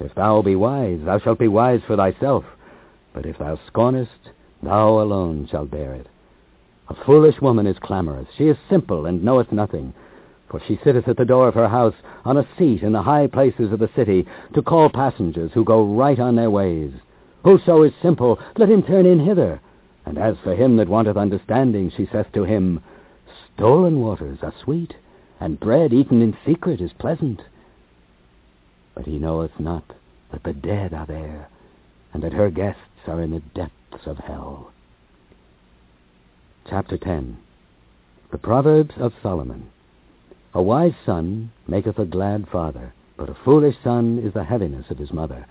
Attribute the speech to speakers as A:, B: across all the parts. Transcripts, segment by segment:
A: If thou be wise, thou shalt be wise for thyself. But if thou scornest, thou alone shalt bear it. A foolish woman is clamorous. She is simple and knoweth nothing. For she sitteth at the door of her house on a seat in the high places of the city to call passengers who go right on their ways. Whoso is simple, let him turn in hither. And as for him that wanteth understanding, she saith to him, Stolen waters are sweet, and bread eaten in secret is pleasant. But he knoweth not that the dead are there, and that her guests are in the depths of hell. Chapter 10 The Proverbs of Solomon A wise son maketh a glad father, but a foolish son is the heaviness of his mother.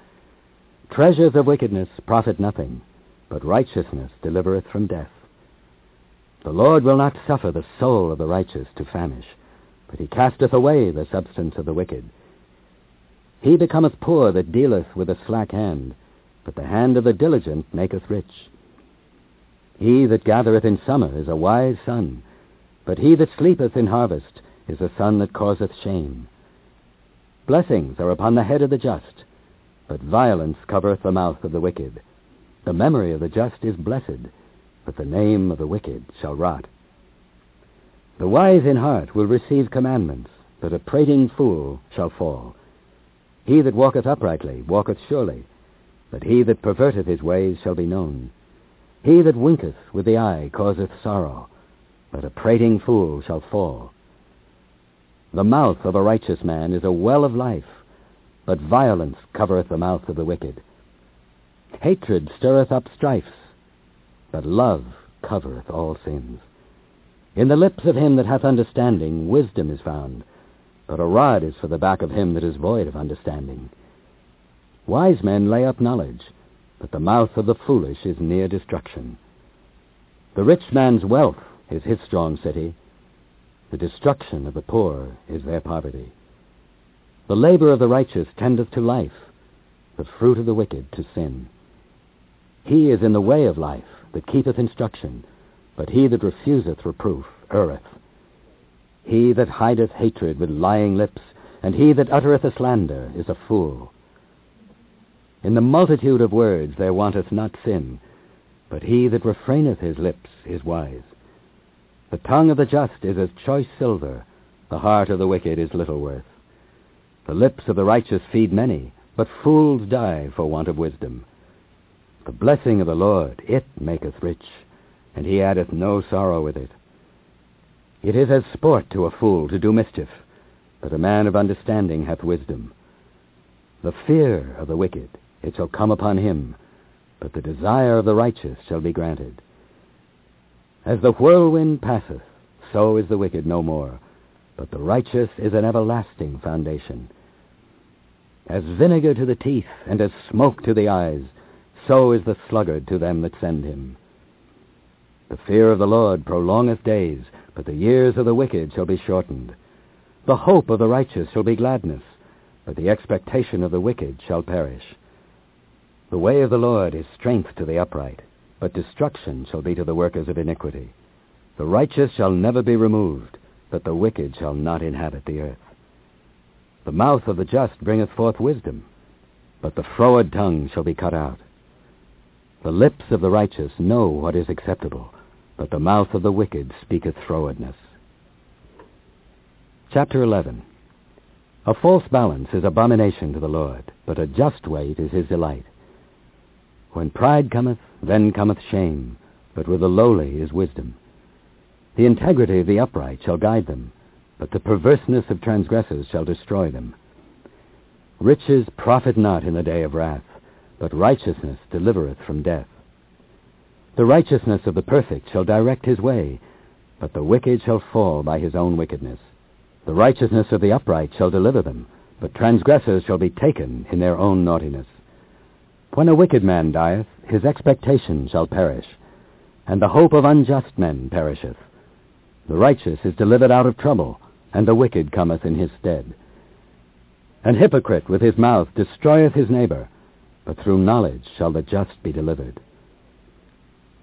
A: Treasures of wickedness profit nothing, but righteousness delivereth from death. The Lord will not suffer the soul of the righteous to famish, but he casteth away the substance of the wicked. He becometh poor that dealeth with a slack hand, but the hand of the diligent maketh rich. He that gathereth in summer is a wise son, but he that sleepeth in harvest is a son that causeth shame. Blessings are upon the head of the just, but violence covereth the mouth of the wicked. The memory of the just is blessed, but the name of the wicked shall rot. The wise in heart will receive commandments, but a prating fool shall fall. He that walketh uprightly walketh surely, but he that perverteth his ways shall be known. He that winketh with the eye causeth sorrow, but a prating fool shall fall. The mouth of a righteous man is a well of life, but violence covereth the mouth of the wicked. Hatred stirreth up strifes, but love covereth all sins. In the lips of him that hath understanding wisdom is found, but a rod is for the back of him that is void of understanding. Wise men lay up knowledge, but the mouth of the foolish is near destruction. The rich man's wealth is his strong city. The destruction of the poor is their poverty. The labor of the righteous tendeth to life, the fruit of the wicked to sin. He is in the way of life that keepeth instruction, but he that refuseth reproof erreth. He that hideth hatred with lying lips, and he that uttereth a slander, is a fool. In the multitude of words there wanteth not sin, but he that refraineth his lips is wise. The tongue of the just is as choice silver, the heart of the wicked is little worth. The lips of the righteous feed many, but fools die for want of wisdom. The blessing of the Lord, it maketh rich, and he addeth no sorrow with it. It is as sport to a fool to do mischief, but a man of understanding hath wisdom. The fear of the wicked, it shall come upon him, but the desire of the righteous shall be granted. As the whirlwind passeth, so is the wicked no more, but the righteous is an everlasting foundation. As vinegar to the teeth, and as smoke to the eyes, so is the sluggard to them that send him. The fear of the Lord prolongeth days, but the years of the wicked shall be shortened. The hope of the righteous shall be gladness, but the expectation of the wicked shall perish. The way of the Lord is strength to the upright, but destruction shall be to the workers of iniquity. The righteous shall never be removed, but the wicked shall not inhabit the earth. The mouth of the just bringeth forth wisdom, but the froward tongue shall be cut out. The lips of the righteous know what is acceptable, but the mouth of the wicked speaketh frowardness. Chapter 11 A false balance is abomination to the Lord, but a just weight is his delight. When pride cometh, then cometh shame, but with the lowly is wisdom. The integrity of the upright shall guide them, but the perverseness of transgressors shall destroy them. Riches profit not in the day of wrath, but righteousness delivereth from death. The righteousness of the perfect shall direct his way, but the wicked shall fall by his own wickedness. The righteousness of the upright shall deliver them, but transgressors shall be taken in their own naughtiness. When a wicked man dieth, his expectation shall perish, and the hope of unjust men perisheth. The righteous is delivered out of trouble, and the wicked cometh in his stead. An hypocrite with his mouth destroyeth his neighbor, but through knowledge shall the just be delivered.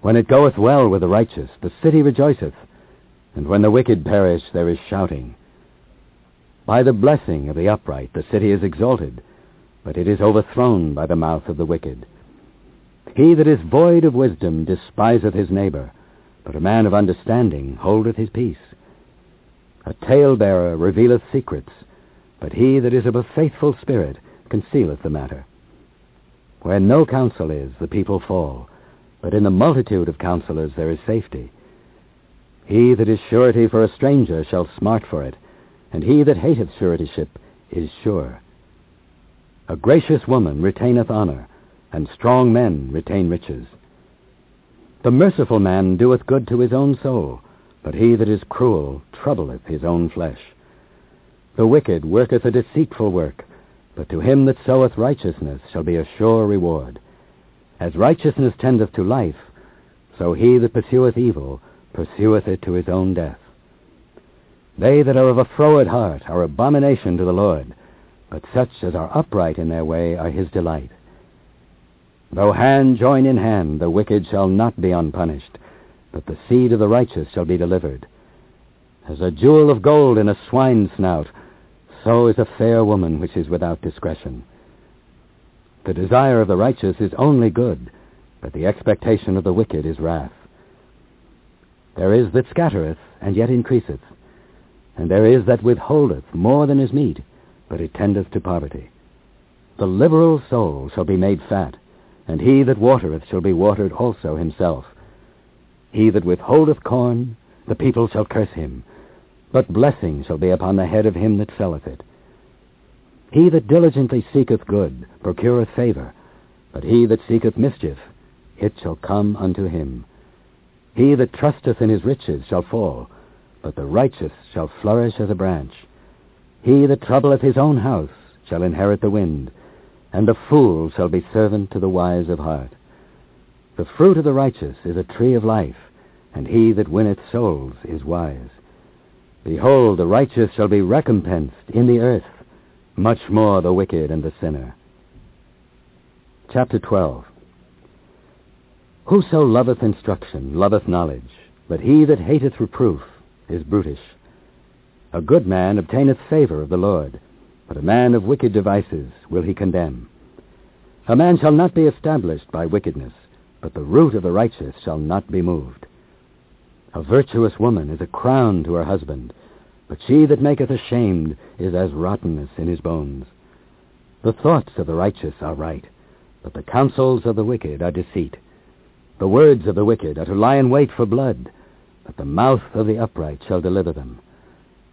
A: When it goeth well with the righteous, the city rejoiceth, and when the wicked perish, there is shouting. By the blessing of the upright, the city is exalted, but it is overthrown by the mouth of the wicked. He that is void of wisdom despiseth his neighbor, but a man of understanding holdeth his peace. A talebearer revealeth secrets, but he that is of a faithful spirit concealeth the matter. Where no counsel is, the people fall, but in the multitude of counselors there is safety. He that is surety for a stranger shall smart for it, and he that hateth suretyship is sure. A gracious woman retaineth honor, and strong men retain riches. The merciful man doeth good to his own soul, but he that is cruel troubleth his own flesh. The wicked worketh a deceitful work, but to him that soweth righteousness shall be a sure reward. As righteousness tendeth to life, so he that pursueth evil pursueth it to his own death. They that are of a froward heart are abomination to the Lord, but such as are upright in their way are his delight. Though hand join in hand, the wicked shall not be unpunished, but the seed of the righteous shall be delivered. As a jewel of gold in a swine's snout, so is a fair woman which is without discretion. The desire of the righteous is only good, but the expectation of the wicked is wrath. There is that scattereth, and yet increaseth, and there is that withholdeth more than is meet, but it tendeth to poverty. The liberal soul shall be made fat, and he that watereth shall be watered also himself. He that withholdeth corn, the people shall curse him, but blessing shall be upon the head of him that selleth it. He that diligently seeketh good procureth favor, but he that seeketh mischief, it shall come unto him. He that trusteth in his riches shall fall, but the righteous shall flourish as a branch. He that troubleth his own house shall inherit the wind, and the fool shall be servant to the wise of heart. The fruit of the righteous is a tree of life, and he that winneth souls is wise. Behold, the righteous shall be recompensed in the earth, much more the wicked and the sinner. Chapter 12 Whoso loveth instruction loveth knowledge, but he that hateth reproof is brutish. A good man obtaineth favor of the Lord, but a man of wicked devices will he condemn. A man shall not be established by wickedness, but the root of the righteous shall not be moved. A virtuous woman is a crown to her husband, but she that maketh ashamed is as rottenness in his bones. The thoughts of the righteous are right, but the counsels of the wicked are deceit. The words of the wicked are to lie in wait for blood, but the mouth of the upright shall deliver them.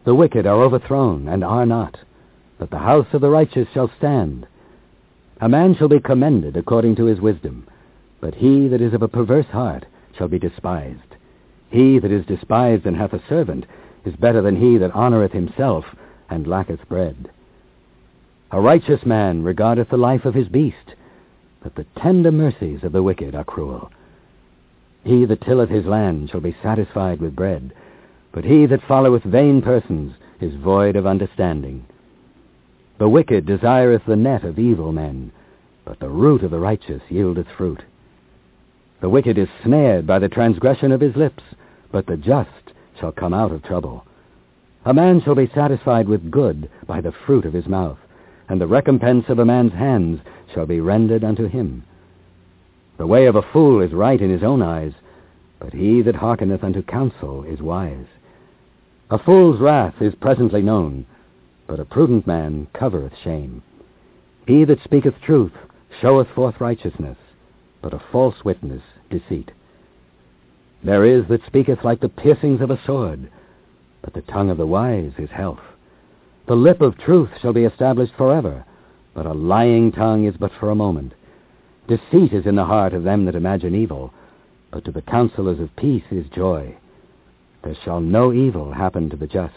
A: The wicked are overthrown and are not, but the house of the righteous shall stand. A man shall be commended according to his wisdom, but he that is of a perverse heart shall be despised. He that is despised and hath a servant is better than he that honoureth himself and lacketh bread. A righteous man regardeth the life of his beast, but the tender mercies of the wicked are cruel. He that tilleth his land shall be satisfied with bread, but he that followeth vain persons is void of understanding. The wicked desireth the net of evil men, but the root of the righteous yieldeth fruit. The wicked is snared by the transgression of his lips, but the just shall come out of trouble. A man shall be satisfied with good by the fruit of his mouth, and the recompense of a man's hands shall be rendered unto him. The way of a fool is right in his own eyes, but he that hearkeneth unto counsel is wise. A fool's wrath is presently known, but a prudent man covereth shame. He that speaketh truth showeth forth righteousness, but a false witness deceit. There is that speaketh like the piercings of a sword, but the tongue of the wise is health. The lip of truth shall be established forever, but a lying tongue is but for a moment. Deceit is in the heart of them that imagine evil, but to the counselors of peace is joy. There shall no evil happen to the just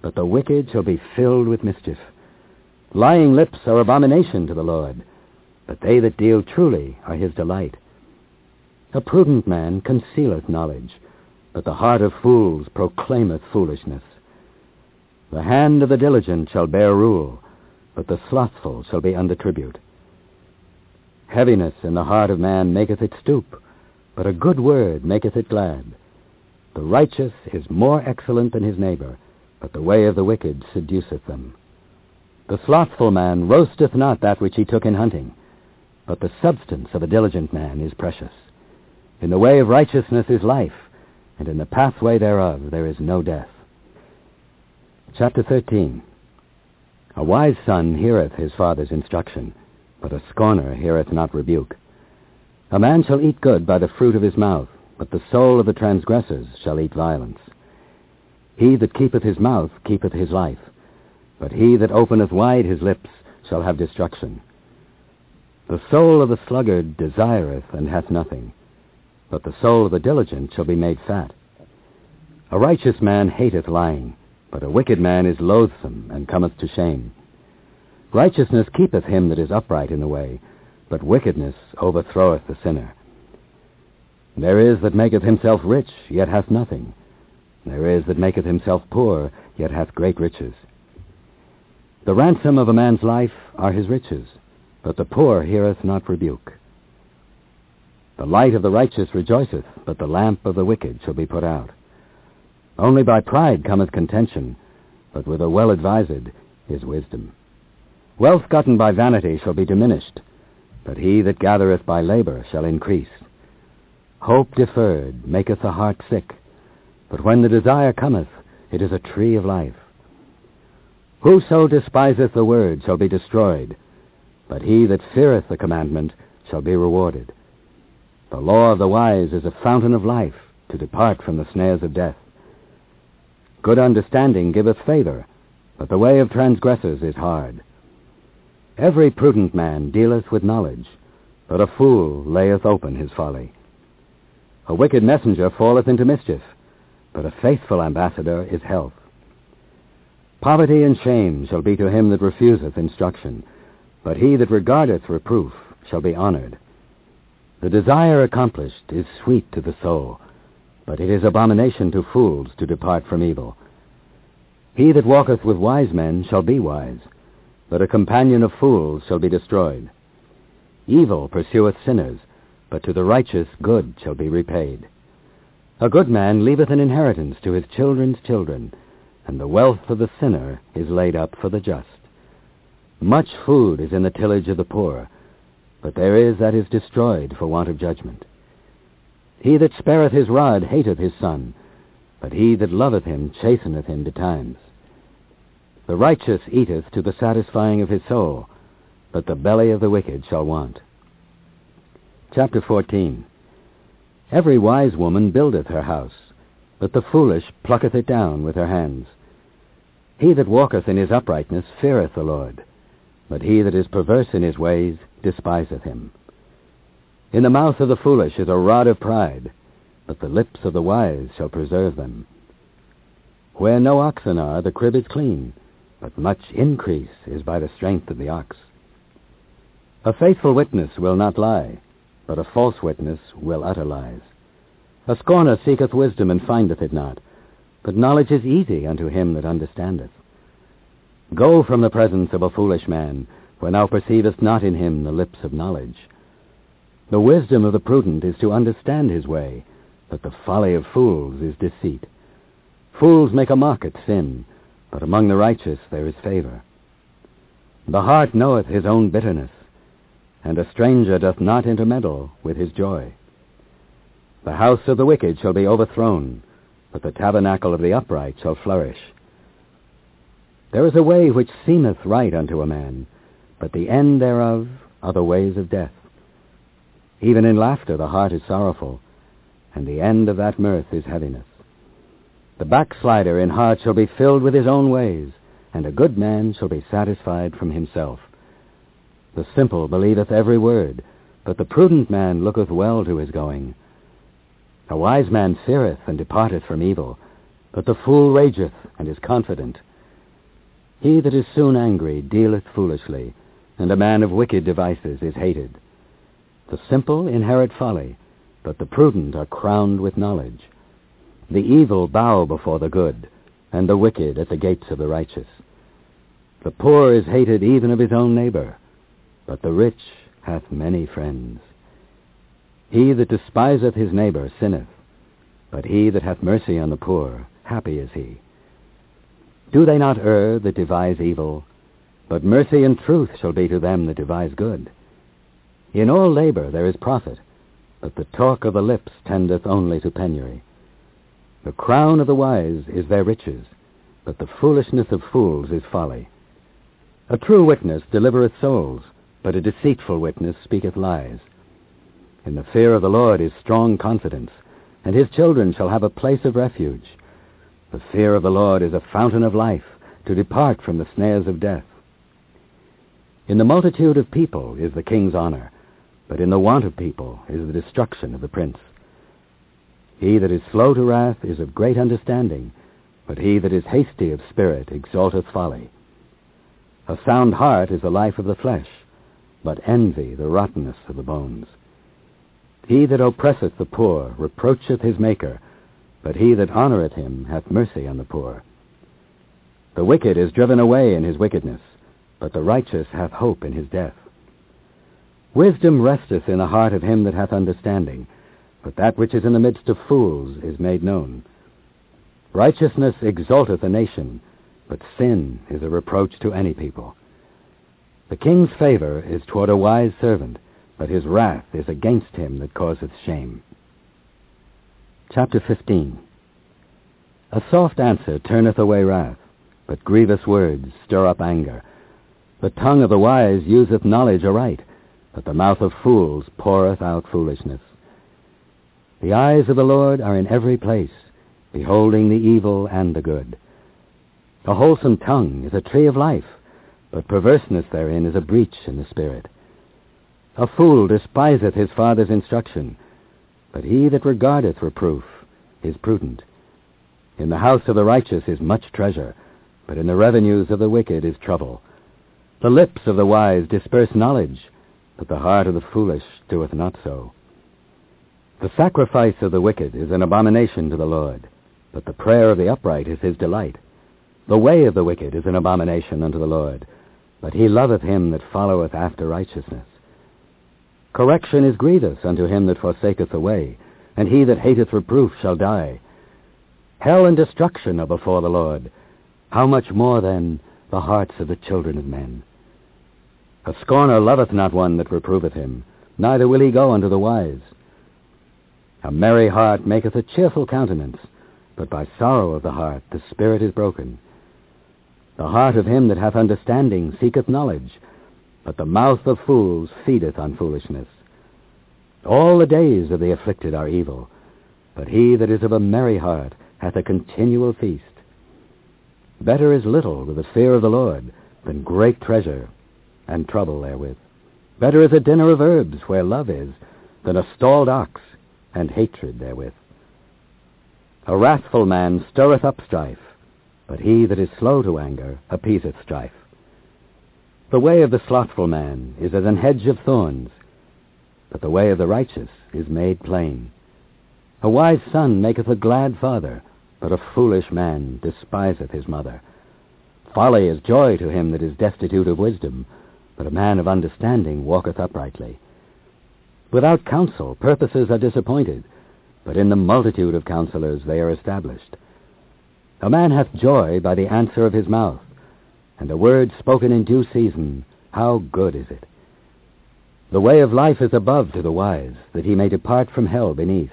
A: but the wicked shall be filled with mischief. Lying lips are abomination to the Lord, but they that deal truly are his delight. A prudent man concealeth knowledge, but the heart of fools proclaimeth foolishness. The hand of the diligent shall bear rule, but the slothful shall be under tribute. Heaviness in the heart of man maketh it stoop, but a good word maketh it glad. The righteous is more excellent than his neighbor, but the way of the wicked seduceth them. The slothful man roasteth not that which he took in hunting, but the substance of a diligent man is precious. In the way of righteousness is life, and in the pathway thereof there is no death. Chapter 13 A wise son heareth his father's instruction, but a scorner heareth not rebuke. A man shall eat good by the fruit of his mouth, but the soul of the transgressors shall eat violence. He that keepeth his mouth keepeth his life, but he that openeth wide his lips shall have destruction. The soul of the sluggard desireth and hath nothing, but the soul of the diligent shall be made fat. A righteous man hateth lying, but a wicked man is loathsome and cometh to shame. Righteousness keepeth him that is upright in the way, but wickedness overthroweth the sinner. There is that maketh himself rich, yet hath nothing. There is that maketh himself poor, yet hath great riches. The ransom of a man's life are his riches, but the poor heareth not rebuke. The light of the righteous rejoiceth, but the lamp of the wicked shall be put out. Only by pride cometh contention, but with a well-advised is wisdom. Wealth gotten by vanity shall be diminished, but he that gathereth by labor shall increase. Hope deferred maketh the heart sick, but when the desire cometh, it is a tree of life. Whoso despiseth the word shall be destroyed, but he that feareth the commandment shall be rewarded. The law of the wise is a fountain of life, to depart from the snares of death. Good understanding giveth favor, but the way of transgressors is hard. Every prudent man dealeth with knowledge, but a fool layeth open his folly. A wicked messenger falleth into mischief, but a faithful ambassador is health. Poverty and shame shall be to him that refuseth instruction, but he that regardeth reproof shall be honored. The desire accomplished is sweet to the soul, but it is abomination to fools to depart from evil. He that walketh with wise men shall be wise, but a companion of fools shall be destroyed. Evil pursueth sinners, but to the righteous good shall be repaid. A good man leaveth an inheritance to his children's children, and the wealth of the sinner is laid up for the just. Much food is in the tillage of the poor, but there is that is destroyed for want of judgment. He that spareth his rod hateth his son, but he that loveth him chasteneth him betimes. The righteous eateth to the satisfying of his soul, but the belly of the wicked shall want. Chapter 14 Every wise woman buildeth her house, but the foolish plucketh it down with her hands. He that walketh in his uprightness feareth the Lord, but he that is perverse in his ways despiseth him. In the mouth of the foolish is a rod of pride, but the lips of the wise shall preserve them. Where no oxen are, the crib is clean, but much increase is by the strength of the ox. A faithful witness will not lie, but a false witness will utter lies. A scorner seeketh wisdom and findeth it not, but knowledge is easy unto him that understandeth. Go from the presence of a foolish man, where thou perceivest not in him the lips of knowledge. The wisdom of the prudent is to understand his way, but the folly of fools is deceit. Fools make a mock at sin, but among the righteous there is favor. The heart knoweth his own bitterness, and a stranger doth not intermeddle with his joy. The house of the wicked shall be overthrown, but the tabernacle of the upright shall flourish. There is a way which seemeth right unto a man, but the end thereof are the ways of death. Even in laughter the heart is sorrowful, and the end of that mirth is heaviness. The backslider in heart shall be filled with his own ways, and a good man shall be satisfied from himself. The simple believeth every word, but the prudent man looketh well to his going. A wise man feareth and departeth from evil, but the fool rageth and is confident. He that is soon angry dealeth foolishly, and a man of wicked devices is hated. The simple inherit folly, but the prudent are crowned with knowledge. The evil bow before the good, and the wicked at the gates of the righteous. The poor is hated even of his own neighbor, but the rich hath many friends. He that despiseth his neighbor sinneth, but he that hath mercy on the poor, happy is he. Do they not err that devise evil? But mercy and truth shall be to them that devise good. In all labor there is profit, but the talk of the lips tendeth only to penury. The crown of the wise is their riches, but the foolishness of fools is folly. A true witness delivereth souls, but a deceitful witness speaketh lies. In the fear of the Lord is strong confidence, and his children shall have a place of refuge. The fear of the Lord is a fountain of life, to depart from the snares of death. In the multitude of people is the king's honor, but in the want of people is the destruction of the prince. He that is slow to wrath is of great understanding, but he that is hasty of spirit exalteth folly. A sound heart is the life of the flesh, but envy the rottenness of the bones. He that oppresseth the poor reproacheth his Maker, but he that honoureth him hath mercy on the poor. The wicked is driven away in his wickedness, but the righteous hath hope in his death. Wisdom resteth in the heart of him that hath understanding, but that which is in the midst of fools is made known. Righteousness exalteth a nation, but sin is a reproach to any people. The king's favor is toward a wise servant, but his wrath is against him that causeth shame. Chapter 15 A soft answer turneth away wrath, but grievous words stir up anger. The tongue of the wise useth knowledge aright, but the mouth of fools poureth out foolishness. The eyes of the Lord are in every place, beholding the evil and the good. A wholesome tongue is a tree of life, but perverseness therein is a breach in the spirit. A fool despiseth his father's instruction, but he that regardeth reproof is prudent. In the house of the righteous is much treasure, but in the revenues of the wicked is trouble. The lips of the wise disperse knowledge, but the heart of the foolish doeth not so. The sacrifice of the wicked is an abomination to the Lord, but the prayer of the upright is his delight. The way of the wicked is an abomination unto the Lord, but he loveth him that followeth after righteousness. Correction is grievous unto him that forsaketh the way, and he that hateth reproof shall die. Hell and destruction are before the Lord. How much more, then, the hearts of the children of men? A scorner loveth not one that reproveth him, neither will he go unto the wise. A merry heart maketh a cheerful countenance, but by sorrow of the heart the spirit is broken. The heart of him that hath understanding seeketh knowledge, but the mouth of fools feedeth on foolishness. All the days of the afflicted are evil, but he that is of a merry heart hath a continual feast. Better is little with the fear of the Lord than great treasure and trouble therewith. Better is a dinner of herbs where love is than a stalled ox and hatred therewith. A wrathful man stirreth up strife, but he that is slow to anger appeaseth strife. The way of the slothful man is as an hedge of thorns, but the way of the righteous is made plain. A wise son maketh a glad father, but a foolish man despiseth his mother. Folly is joy to him that is destitute of wisdom, but a man of understanding walketh uprightly. Without counsel purposes are disappointed, but in the multitude of counselors they are established. A man hath joy by the answer of his mouth, and a word spoken in due season, how good is it? The way of life is above to the wise, that he may depart from hell beneath.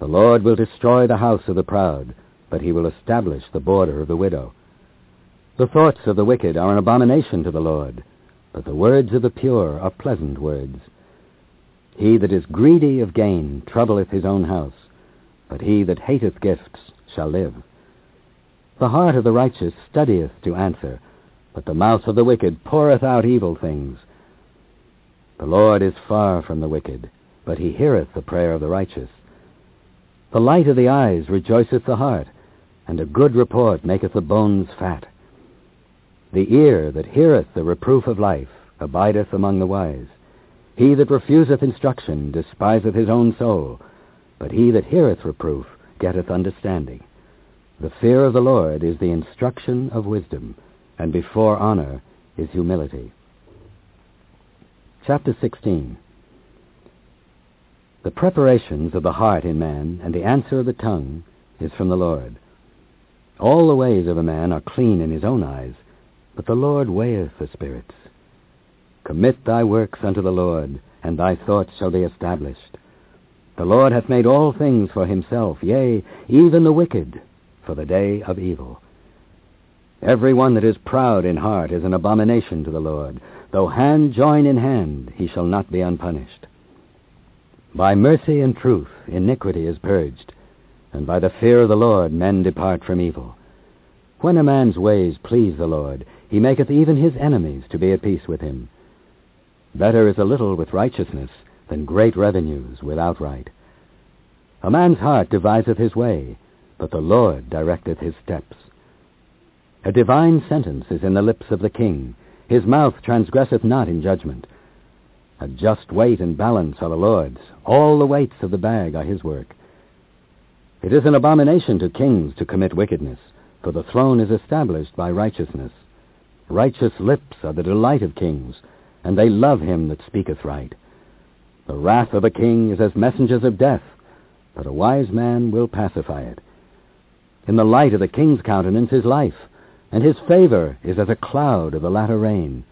A: The Lord will destroy the house of the proud, but he will establish the border of the widow. The thoughts of the wicked are an abomination to the Lord, but the words of the pure are pleasant words. He that is greedy of gain troubleth his own house, but he that hateth gifts shall live. The heart of the righteous studieth to answer, but the mouth of the wicked poureth out evil things. The Lord is far from the wicked, but he heareth the prayer of the righteous. The light of the eyes rejoiceth the heart, and a good report maketh the bones fat. The ear that heareth the reproof of life abideth among the wise. He that refuseth instruction despiseth his own soul, but he that heareth reproof getteth understanding. The fear of the Lord is the instruction of wisdom, and before honor is humility. Chapter 16 The preparations of the heart in man and the answer of the tongue is from the Lord. All the ways of a man are clean in his own eyes, but the Lord weigheth the spirits. Commit thy works unto the Lord, and thy thoughts shall be established. The Lord hath made all things for himself, yea, even the wicked, for the day of evil. Every one that is proud in heart is an abomination to the Lord. Though hand join in hand, he shall not be unpunished. By mercy and truth iniquity is purged, and by the fear of the Lord men depart from evil. When a man's ways please the Lord, he maketh even his enemies to be at peace with him. Better is a little with righteousness than great revenues without right. A man's heart deviseth his way, but the Lord directeth his steps. A divine sentence is in the lips of the king. His mouth transgresseth not in judgment. A just weight and balance are the Lord's. All the weights of the bag are his work. It is an abomination to kings to commit wickedness, for the throne is established by righteousness. Righteous lips are the delight of kings, and they love him that speaketh right. The wrath of a king is as messengers of death, but a wise man will pacify it. In the light of the king's countenance is life, and his favor is as a cloud of the latter rain.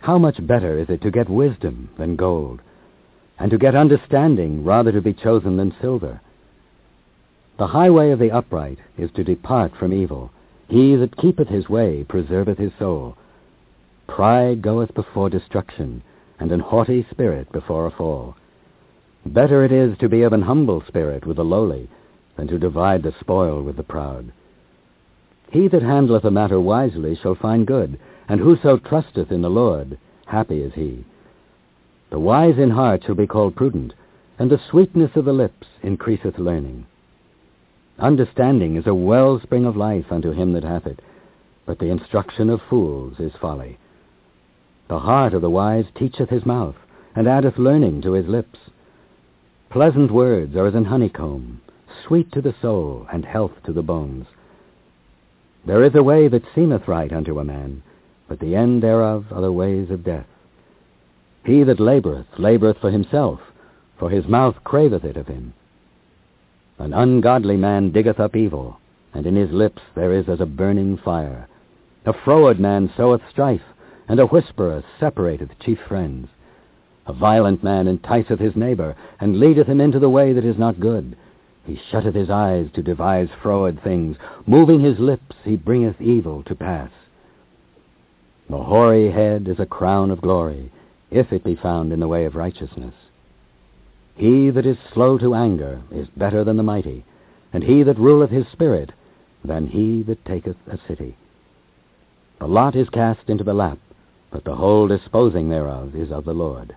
A: How much better is it to get wisdom than gold, and to get understanding rather to be chosen than silver? The highway of the upright is to depart from evil. He that keepeth his way preserveth his soul. Pride goeth before destruction, and an haughty spirit before a fall. Better it is to be of an humble spirit with the lowly than to divide the spoil with the proud. He that handleth a matter wisely shall find good, and whoso trusteth in the Lord, happy is he. The wise in heart shall be called prudent, and the sweetness of the lips increaseth learning. Understanding is a wellspring of life unto him that hath it, but the instruction of fools is folly. The heart of the wise teacheth his mouth, and addeth learning to his lips. Pleasant words are as an honeycomb, sweet to the soul, and health to the bones. There is a way that seemeth right unto a man, but the end thereof are the ways of death. He that laboureth, laboureth for himself, for his mouth craveth it of him. An ungodly man diggeth up evil, and in his lips there is as a burning fire. A froward man soweth strife, and a whisperer separateth chief friends. A violent man enticeth his neighbor, and leadeth him into the way that is not good. He shutteth his eyes to devise froward things. Moving his lips, he bringeth evil to pass. The hoary head is a crown of glory, if it be found in the way of righteousness. He that is slow to anger is better than the mighty, and he that ruleth his spirit than he that taketh a city. The lot is cast into the lap, but the whole disposing thereof is of the Lord.